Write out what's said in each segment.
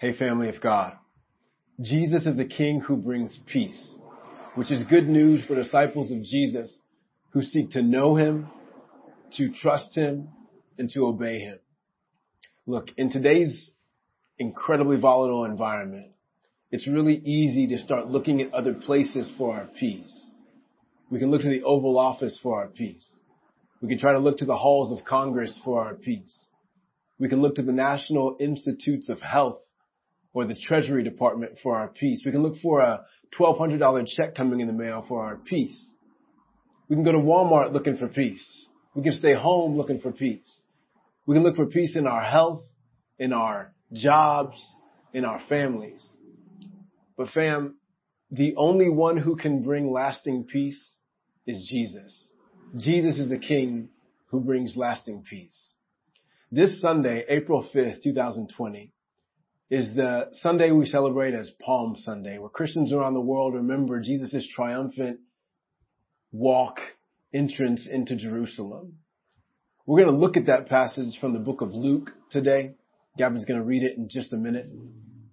Hey, family of God. Jesus is the King who brings peace, which is good news for disciples of Jesus who seek to know Him, to trust Him, and to obey Him. Look, in today's incredibly volatile environment, it's really easy to start looking at other places for our peace. We can look to the Oval Office for our peace. We can try to look to the halls of Congress for our peace. We can look to the National Institutes of Health or the Treasury Department for our peace. We can look for a $1,200 check coming in the mail for our peace. We can go to Walmart looking for peace. We can stay home looking for peace. We can look for peace in our health, in our jobs, in our families. But fam, the only one who can bring lasting peace is Jesus. Jesus is the King who brings lasting peace. This Sunday, April 5th, 2020, is the Sunday we celebrate as Palm Sunday, where Christians around the world remember Jesus' triumphant walk, entrance into Jerusalem. We're going to look at that passage from the book of Luke today. Gavin's going to read it in just a minute.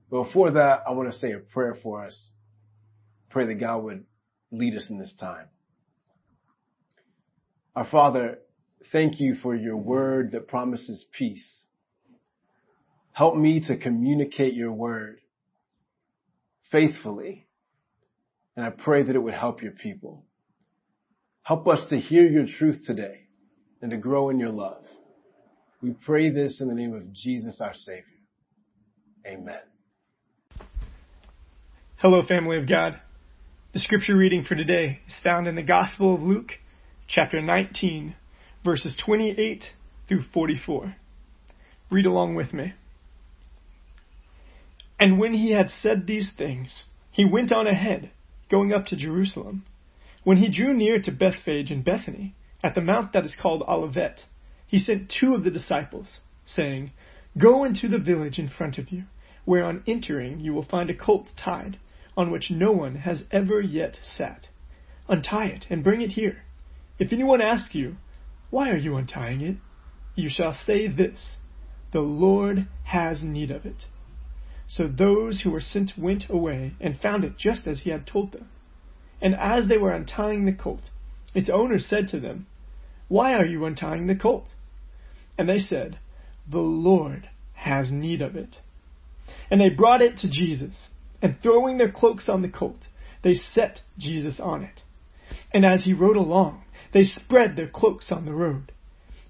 But before that, I want to say a prayer for us. Pray that God would lead us in this time. Our Father, thank you for your word that promises peace. Help me to communicate your word faithfully. And I pray that it would help your people. Help us to hear your truth today and to grow in your love. We pray this in the name of Jesus, our Savior. Amen. Hello, family of God. The scripture reading for today is found in the Gospel of Luke, chapter 19, verses 28 through 44. Read along with me. And when he had said these things, he went on ahead, going up to Jerusalem. When he drew near to Bethphage and Bethany, at the mount that is called Olivet, he sent two of the disciples, saying, Go into the village in front of you, where on entering you will find a colt tied, on which no one has ever yet sat. Untie it and bring it here. If anyone asks you, Why are you untying it? you shall say this, The Lord has need of it so those who were sent went away and found it just as he had told them. And as they were untying the colt, its owner said to them, Why are you untying the colt? And they said, The Lord has need of it. And they brought it to Jesus, and throwing their cloaks on the colt, they set Jesus on it. And as he rode along, they spread their cloaks on the road.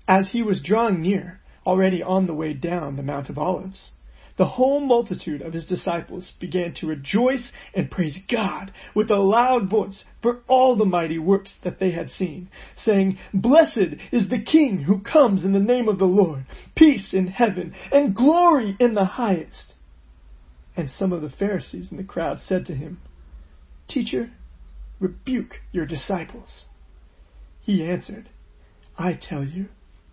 As he was drawing near, already on the way down the Mount of Olives, the whole multitude of his disciples began to rejoice and praise God with a loud voice for all the mighty works that they had seen, saying, Blessed is the King who comes in the name of the Lord, peace in heaven, and glory in the highest. And some of the Pharisees in the crowd said to him, Teacher, rebuke your disciples. He answered, I tell you,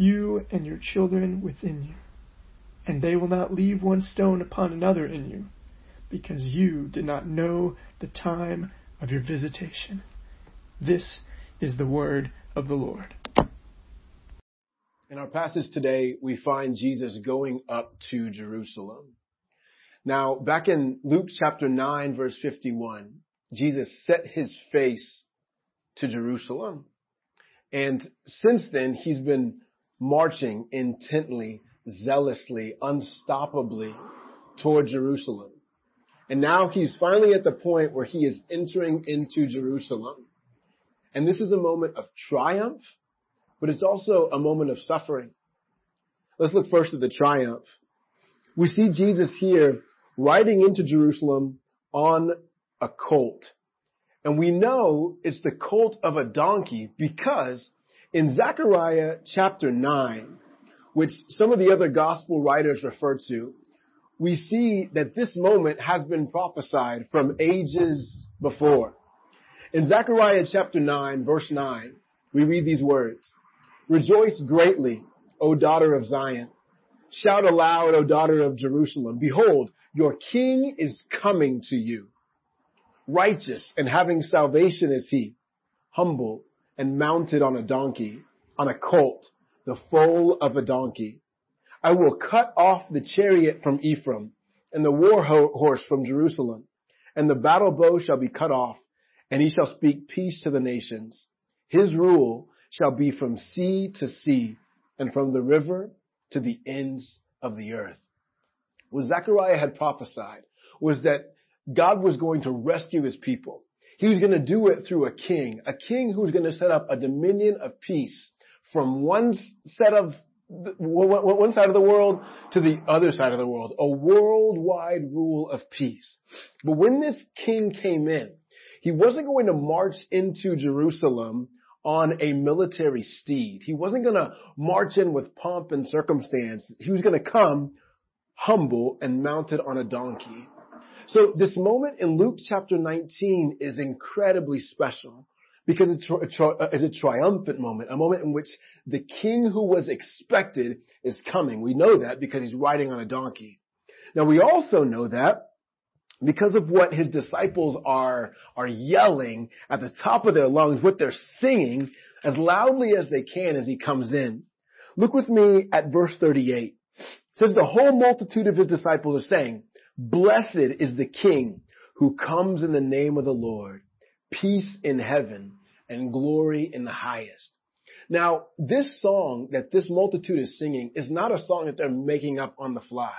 you and your children within you. And they will not leave one stone upon another in you, because you did not know the time of your visitation. This is the word of the Lord. In our passage today, we find Jesus going up to Jerusalem. Now, back in Luke chapter 9, verse 51, Jesus set his face to Jerusalem. And since then, he's been marching intently, zealously, unstoppably toward Jerusalem. And now he's finally at the point where he is entering into Jerusalem. And this is a moment of triumph, but it's also a moment of suffering. Let's look first at the triumph. We see Jesus here riding into Jerusalem on a colt. And we know it's the colt of a donkey because in Zechariah chapter 9, which some of the other gospel writers refer to, we see that this moment has been prophesied from ages before. In Zechariah chapter 9, verse 9, we read these words, Rejoice greatly, O daughter of Zion. Shout aloud, O daughter of Jerusalem. Behold, your king is coming to you. Righteous and having salvation is he, humble and mounted on a donkey, on a colt, the foal of a donkey. I will cut off the chariot from Ephraim and the war horse from Jerusalem, and the battle bow shall be cut off, and he shall speak peace to the nations. His rule shall be from sea to sea and from the river to the ends of the earth. What Zechariah had prophesied was that God was going to rescue his people. He was going to do it through a king, a king who was going to set up a dominion of peace from one set of one side of the world to the other side of the world, a worldwide rule of peace. But when this king came in, he wasn't going to march into Jerusalem on a military steed. He wasn't going to march in with pomp and circumstance. He was going to come humble and mounted on a donkey. So this moment in Luke chapter 19 is incredibly special because it's a, it's uh, a triumphant moment, a moment in which the king who was expected is coming. We know that because he's riding on a donkey. Now we also know that because of what his disciples are, are yelling at the top of their lungs, what they're singing as loudly as they can as he comes in. Look with me at verse 38. It says the whole multitude of his disciples are saying, blessed is the king who comes in the name of the Lord, peace in heaven and glory in the highest. Now, this song that this multitude is singing is not a song that they're making up on the fly.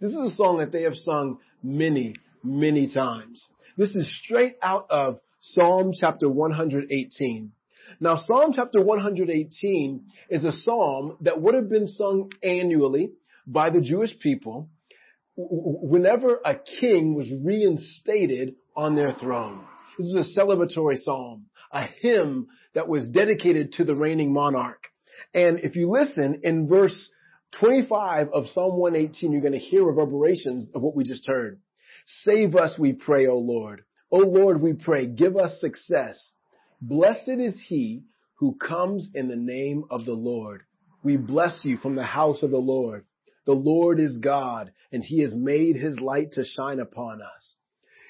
This is a song that they have sung many, many times. This is straight out of Psalm chapter 118. Now, Psalm chapter 118 is a psalm that would have been sung annually by the Jewish people whenever a king was reinstated on their throne. This was a celebratory psalm, a hymn that was dedicated to the reigning monarch. And if you listen in verse 25 of Psalm 118, you're going to hear reverberations of what we just heard. Save us, we pray, O Lord. O Lord, we pray, give us success. Blessed is he who comes in the name of the Lord. We bless you from the house of the Lord. The Lord is God, and he has made his light to shine upon us.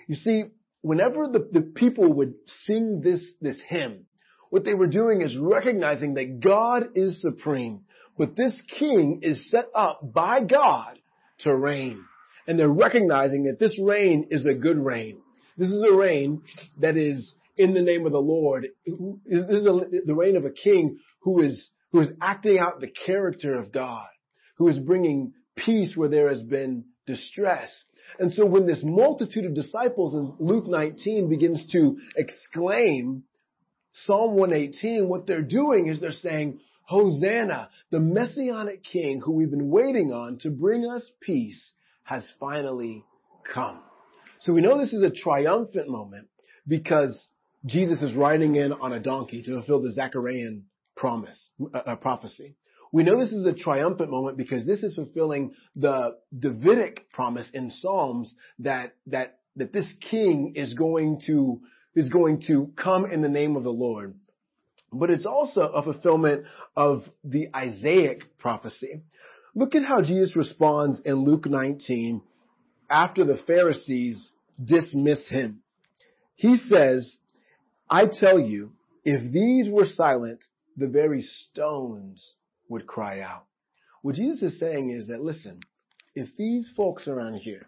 You see, whenever the, the people would sing this, this hymn, what they were doing is recognizing that God is supreme, but this king is set up by God to reign and they're recognizing that this reign is a good reign. This is a reign that is in the name of the Lord. This is the reign of a king who is, who is acting out the character of God, who is bringing peace where there has been distress. And so when this multitude of disciples in Luke 19 begins to exclaim Psalm 118, what they're doing is they're saying, Hosanna, the messianic king who we've been waiting on to bring us peace has finally come. So we know this is a triumphant moment because Jesus is riding in on a donkey to fulfill the Zechariah promise, uh, uh, prophecy. We know this is a triumphant moment because this is fulfilling the Davidic promise in Psalms that, that, that this king is going to, is going to come in the name of the Lord. But it's also a fulfillment of the Isaiah prophecy. Look at how Jesus responds in Luke 19 after the Pharisees dismiss him. He says, I tell you, if these were silent, the very stones would cry out. What Jesus is saying is that, listen, if these folks around here,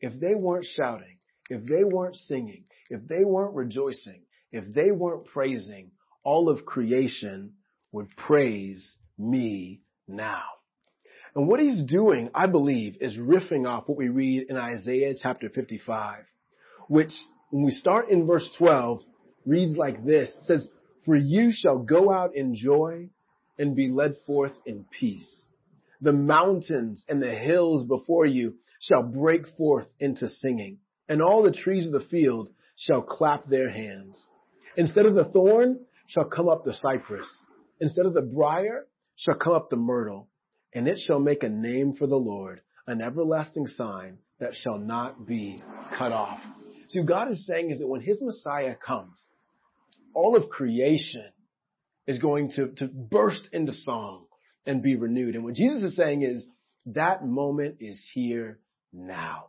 if they weren't shouting, if they weren't singing, if they weren't rejoicing, if they weren't praising, all of creation would praise me now. And what he's doing, I believe, is riffing off what we read in Isaiah chapter 55, which when we start in verse 12 reads like this. It says, for you shall go out in joy and be led forth in peace. The mountains and the hills before you shall break forth into singing and all the trees of the field shall clap their hands. Instead of the thorn shall come up the cypress. Instead of the brier shall come up the myrtle and it shall make a name for the Lord, an everlasting sign that shall not be cut off. See, what God is saying is that when his Messiah comes, all of creation is going to, to burst into song and be renewed. And what Jesus is saying is that moment is here now.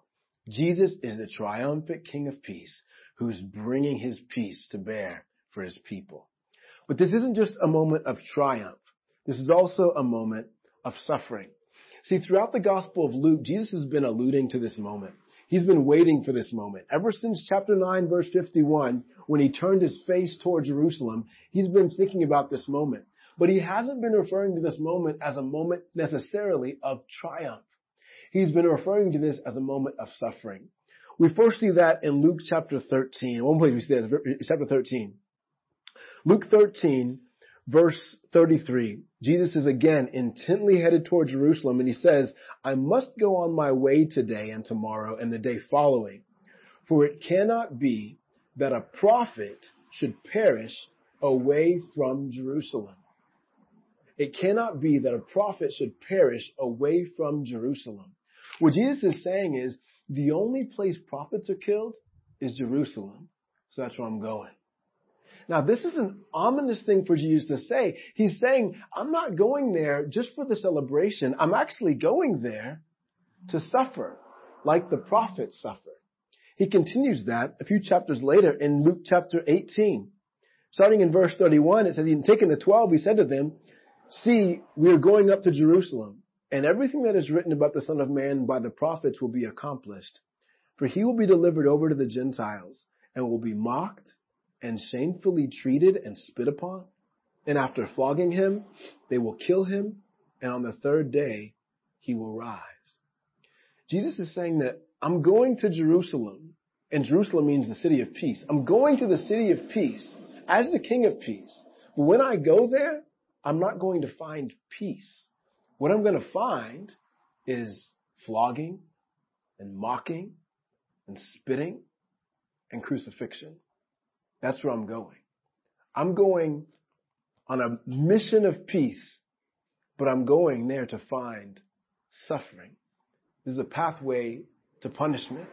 Jesus is the triumphant King of peace who's bringing his peace to bear for his people. But this isn't just a moment of triumph. This is also a moment of suffering. See, throughout the Gospel of Luke, Jesus has been alluding to this moment. He's been waiting for this moment. Ever since chapter 9 verse 51, when he turned his face toward Jerusalem, he's been thinking about this moment. But he hasn't been referring to this moment as a moment necessarily of triumph. He's been referring to this as a moment of suffering. We first see that in Luke chapter 13. One place we see that chapter 13. Luke 13 verse 33. Jesus is again intently headed toward Jerusalem and he says, I must go on my way today and tomorrow and the day following. For it cannot be that a prophet should perish away from Jerusalem. It cannot be that a prophet should perish away from Jerusalem. What Jesus is saying is the only place prophets are killed is Jerusalem. So that's where I'm going. Now this is an ominous thing for Jesus to say. He's saying, I'm not going there just for the celebration. I'm actually going there to suffer like the prophets suffered. He continues that a few chapters later in Luke chapter 18. Starting in verse 31, it says, He'd taken the twelve, he said to them, See, we are going up to Jerusalem, and everything that is written about the Son of Man by the prophets will be accomplished. For he will be delivered over to the Gentiles, and will be mocked, and shamefully treated and spit upon. And after flogging him, they will kill him, and on the third day he will rise. Jesus is saying that I'm going to Jerusalem, and Jerusalem means the city of peace. I'm going to the city of peace as the king of peace. But when I go there, I'm not going to find peace. What I'm going to find is flogging and mocking and spitting and crucifixion. That's where I'm going. I'm going on a mission of peace, but I'm going there to find suffering. This is a pathway to punishment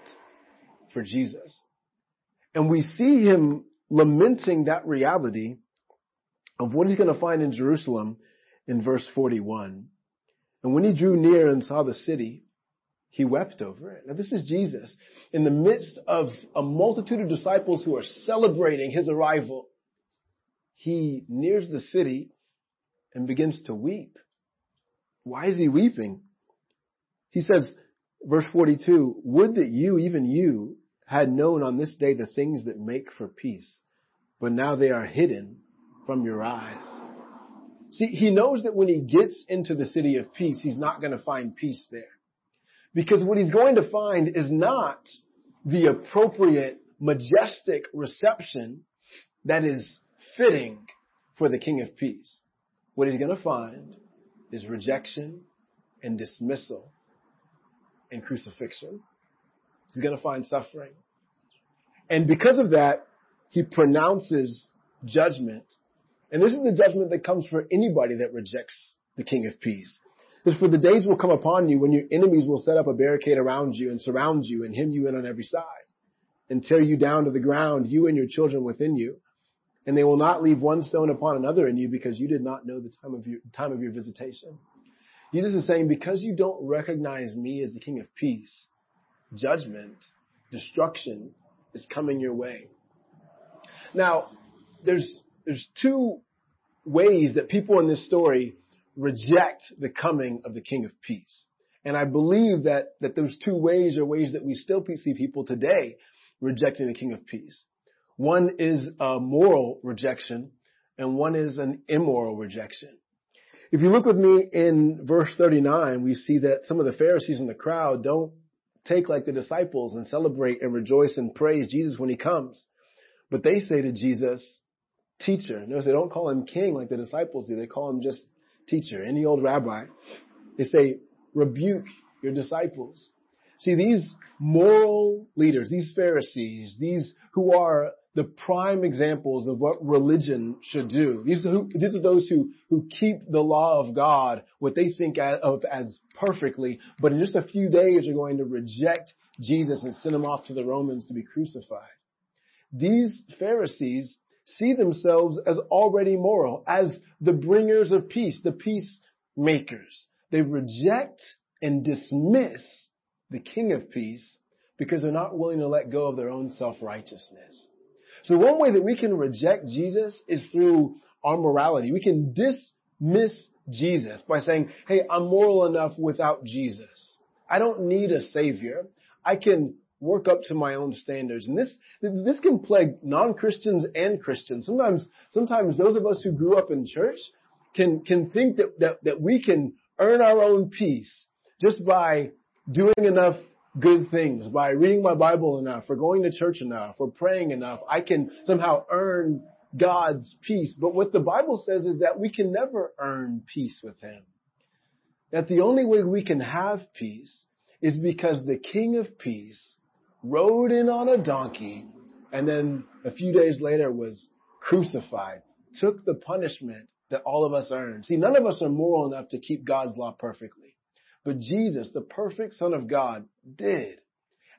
for Jesus. And we see him lamenting that reality of what he's going to find in Jerusalem in verse 41. And when he drew near and saw the city, he wept over it. Now this is Jesus in the midst of a multitude of disciples who are celebrating his arrival. He nears the city and begins to weep. Why is he weeping? He says, verse 42, would that you, even you, had known on this day the things that make for peace, but now they are hidden from your eyes. See, he knows that when he gets into the city of peace, he's not going to find peace there. Because what he's going to find is not the appropriate, majestic reception that is fitting for the King of Peace. What he's going to find is rejection and dismissal and crucifixion. He's going to find suffering. And because of that, he pronounces judgment. And this is the judgment that comes for anybody that rejects the King of Peace. For the days will come upon you when your enemies will set up a barricade around you and surround you and hem you in on every side and tear you down to the ground, you and your children within you. And they will not leave one stone upon another in you because you did not know the time of your, time of your visitation. Jesus is saying, because you don't recognize me as the King of peace, judgment, destruction is coming your way. Now, there's, there's two ways that people in this story reject the coming of the King of Peace. And I believe that, that those two ways are ways that we still see people today rejecting the King of Peace. One is a moral rejection and one is an immoral rejection. If you look with me in verse 39, we see that some of the Pharisees in the crowd don't take like the disciples and celebrate and rejoice and praise Jesus when he comes. But they say to Jesus, teacher. Notice they don't call him king like the disciples do. They call him just teacher, any old rabbi. They say, rebuke your disciples. See, these moral leaders, these Pharisees, these who are the prime examples of what religion should do. These are, who, these are those who, who keep the law of God, what they think of as perfectly, but in just a few days are going to reject Jesus and send him off to the Romans to be crucified. These Pharisees see themselves as already moral, as the bringers of peace, the peacemakers. They reject and dismiss the King of Peace because they're not willing to let go of their own self-righteousness. So one way that we can reject Jesus is through our morality. We can dismiss Jesus by saying, hey, I'm moral enough without Jesus. I don't need a savior. I can work up to my own standards. And this, this can plague non-Christians and Christians. Sometimes, sometimes those of us who grew up in church can, can think that, that, that we can earn our own peace just by doing enough good things by reading my Bible enough or going to church enough or praying enough. I can somehow earn God's peace. But what the Bible says is that we can never earn peace with Him. That the only way we can have peace is because the King of Peace rode in on a donkey and then a few days later was crucified, took the punishment that all of us earn. See, none of us are moral enough to keep God's law perfectly. But Jesus, the perfect Son of God, did.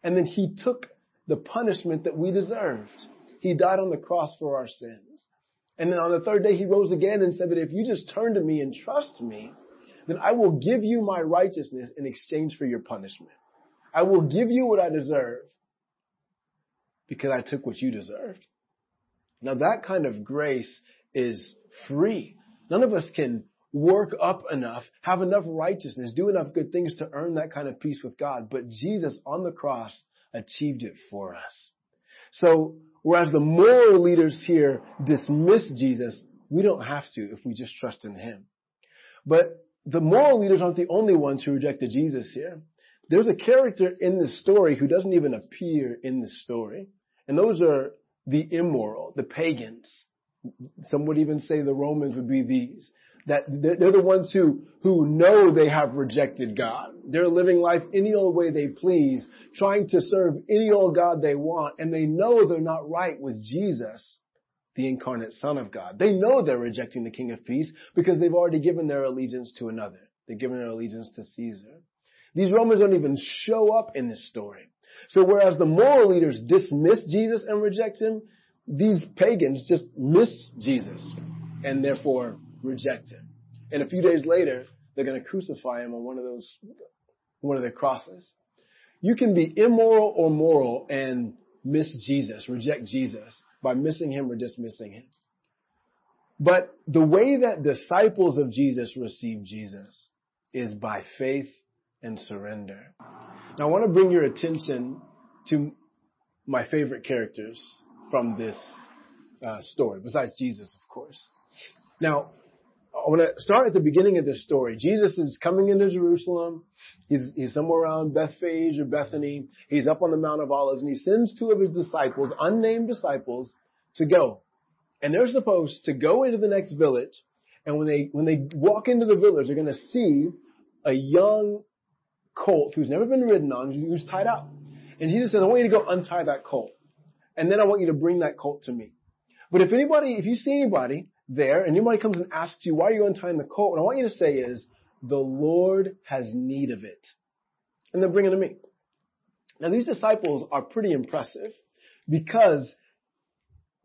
And then he took the punishment that we deserved. He died on the cross for our sins. And then on the third day, he rose again and said that if you just turn to me and trust me, then I will give you my righteousness in exchange for your punishment. I will give you what I deserve because I took what you deserved. Now that kind of grace is free. None of us can work up enough, have enough righteousness, do enough good things to earn that kind of peace with God. But Jesus on the cross achieved it for us. So whereas the moral leaders here dismiss Jesus, we don't have to if we just trust in him. But the moral leaders aren't the only ones who rejected Jesus here. There's a character in this story who doesn't even appear in the story. And those are the immoral, the pagans. Some would even say the Romans would be these that they're the ones who, who know they have rejected God. They're living life any old way they please, trying to serve any old God they want, and they know they're not right with Jesus, the incarnate Son of God. They know they're rejecting the King of Peace because they've already given their allegiance to another. They've given their allegiance to Caesar. These Romans don't even show up in this story. So whereas the moral leaders dismiss Jesus and reject him, these pagans just miss Jesus and therefore reject him. And a few days later, they're going to crucify him on one of those, one of their crosses. You can be immoral or moral and miss Jesus, reject Jesus by missing him or dismissing him. But the way that disciples of Jesus receive Jesus is by faith and surrender. Now I want to bring your attention to my favorite characters from this uh, story, besides Jesus, of course. Now, I want to start at the beginning of this story. Jesus is coming into Jerusalem. He's, he's somewhere around Bethphage or Bethany. He's up on the Mount of Olives and he sends two of his disciples, unnamed disciples, to go. And they're supposed to go into the next village. And when they, when they walk into the village, they're going to see a young colt who's never been ridden on, who's tied up. And Jesus says, I want you to go untie that colt. And then I want you to bring that colt to me. But if anybody, if you see anybody there and anybody comes and asks you, why are you untying the colt? What I want you to say is, the Lord has need of it. And then bring it to me. Now these disciples are pretty impressive because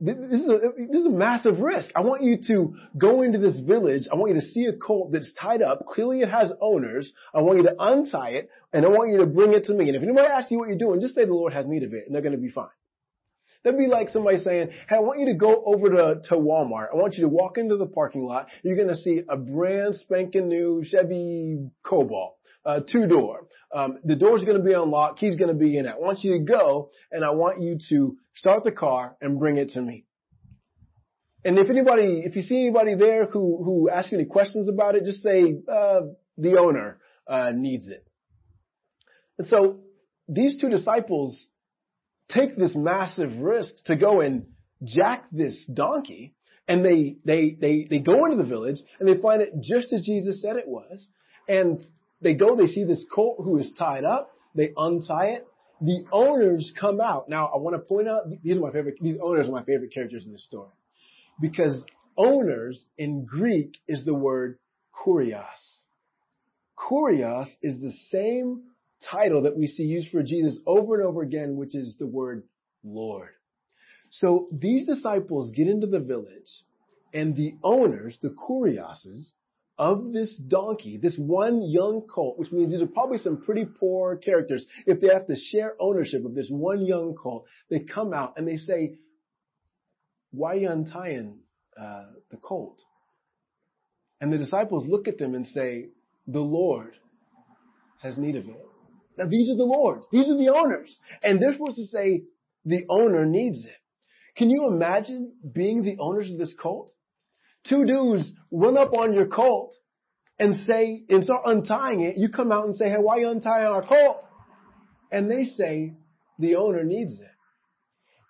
this is, a, this is a massive risk. I want you to go into this village. I want you to see a colt that's tied up. Clearly it has owners. I want you to untie it and I want you to bring it to me. And if anybody asks you what you're doing, just say the Lord has need of it and they're going to be fine. That'd be like somebody saying, hey, I want you to go over to, to Walmart. I want you to walk into the parking lot. You're going to see a brand spanking new Chevy Cobalt, uh, two door. Um, the door's going to be unlocked. Key's going to be in it. I want you to go and I want you to start the car and bring it to me. And if anybody, if you see anybody there who, who asks you any questions about it, just say, uh, the owner, uh, needs it. And so these two disciples take this massive risk to go and jack this donkey and they, they, they, they go into the village and they find it just as Jesus said it was. And they go, they see this colt who is tied up. They untie it the owners come out. Now, I want to point out these are my favorite. These owners are my favorite characters in this story because owners in Greek is the word kurios. Kurios is the same title that we see used for Jesus over and over again, which is the word Lord. So these disciples get into the village and the owners, the kurioses of this donkey, this one young colt, which means these are probably some pretty poor characters. If they have to share ownership of this one young colt, they come out and they say, why are you untying uh, the colt? And the disciples look at them and say, the Lord has need of it. Now these are the Lord's. These are the owners. And they're supposed to say, the owner needs it. Can you imagine being the owners of this colt? Two dudes run up on your colt and say, and start untying it. You come out and say, hey, why are you untying our colt? And they say, the owner needs it.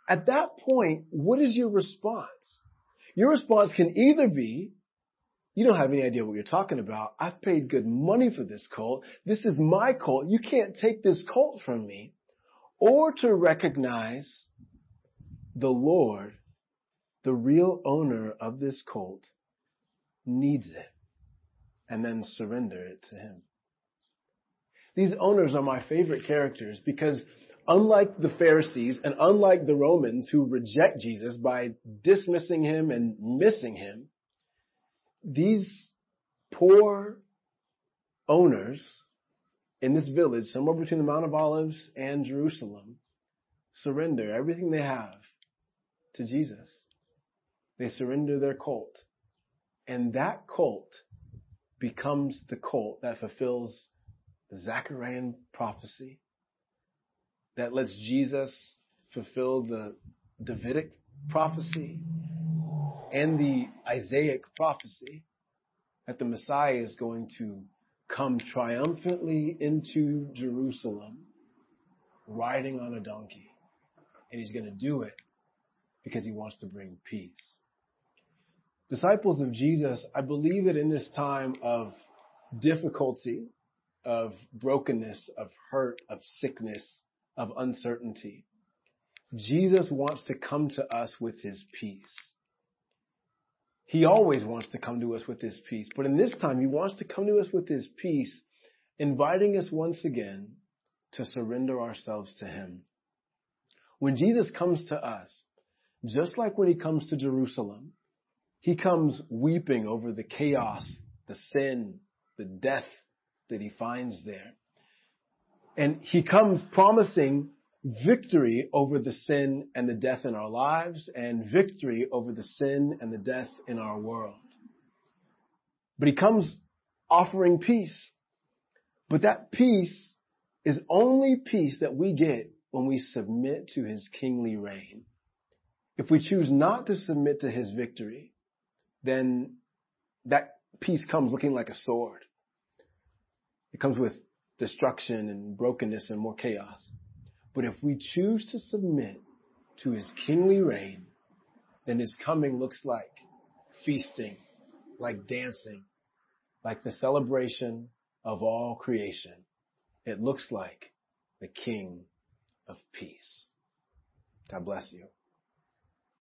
At that point, what is your response? Your response can either be, you don't have any idea what you're talking about. I've paid good money for this colt. This is my colt. You can't take this colt from me. Or to recognize the Lord, the real owner of this colt, needs it and then surrender it to Him. These owners are my favorite characters because unlike the Pharisees and unlike the Romans who reject Jesus by dismissing Him and missing Him, these poor owners in this village, somewhere between the Mount of Olives and Jerusalem, surrender everything they have to Jesus. They surrender their colt. And that colt becomes the colt that fulfills the Zechariah prophecy, that lets Jesus fulfill the Davidic prophecy and the Isaiah prophecy that the Messiah is going to come triumphantly into Jerusalem riding on a donkey. And he's going to do it because he wants to bring peace. Disciples of Jesus, I believe that in this time of difficulty, of brokenness, of hurt, of sickness, of uncertainty, Jesus wants to come to us with his peace. He always wants to come to us with his peace, but in this time he wants to come to us with his peace, inviting us once again to surrender ourselves to him. When Jesus comes to us, just like when he comes to Jerusalem, he comes weeping over the chaos, the sin, the death that he finds there. And he comes promising victory over the sin and the death in our lives and victory over the sin and the death in our world. But he comes offering peace. But that peace is only peace that we get when we submit to his kingly reign. If we choose not to submit to his victory, then that peace comes looking like a sword. It comes with destruction and brokenness and more chaos. But if we choose to submit to his kingly reign, then his coming looks like feasting, like dancing, like the celebration of all creation. It looks like the King of Peace. God bless you.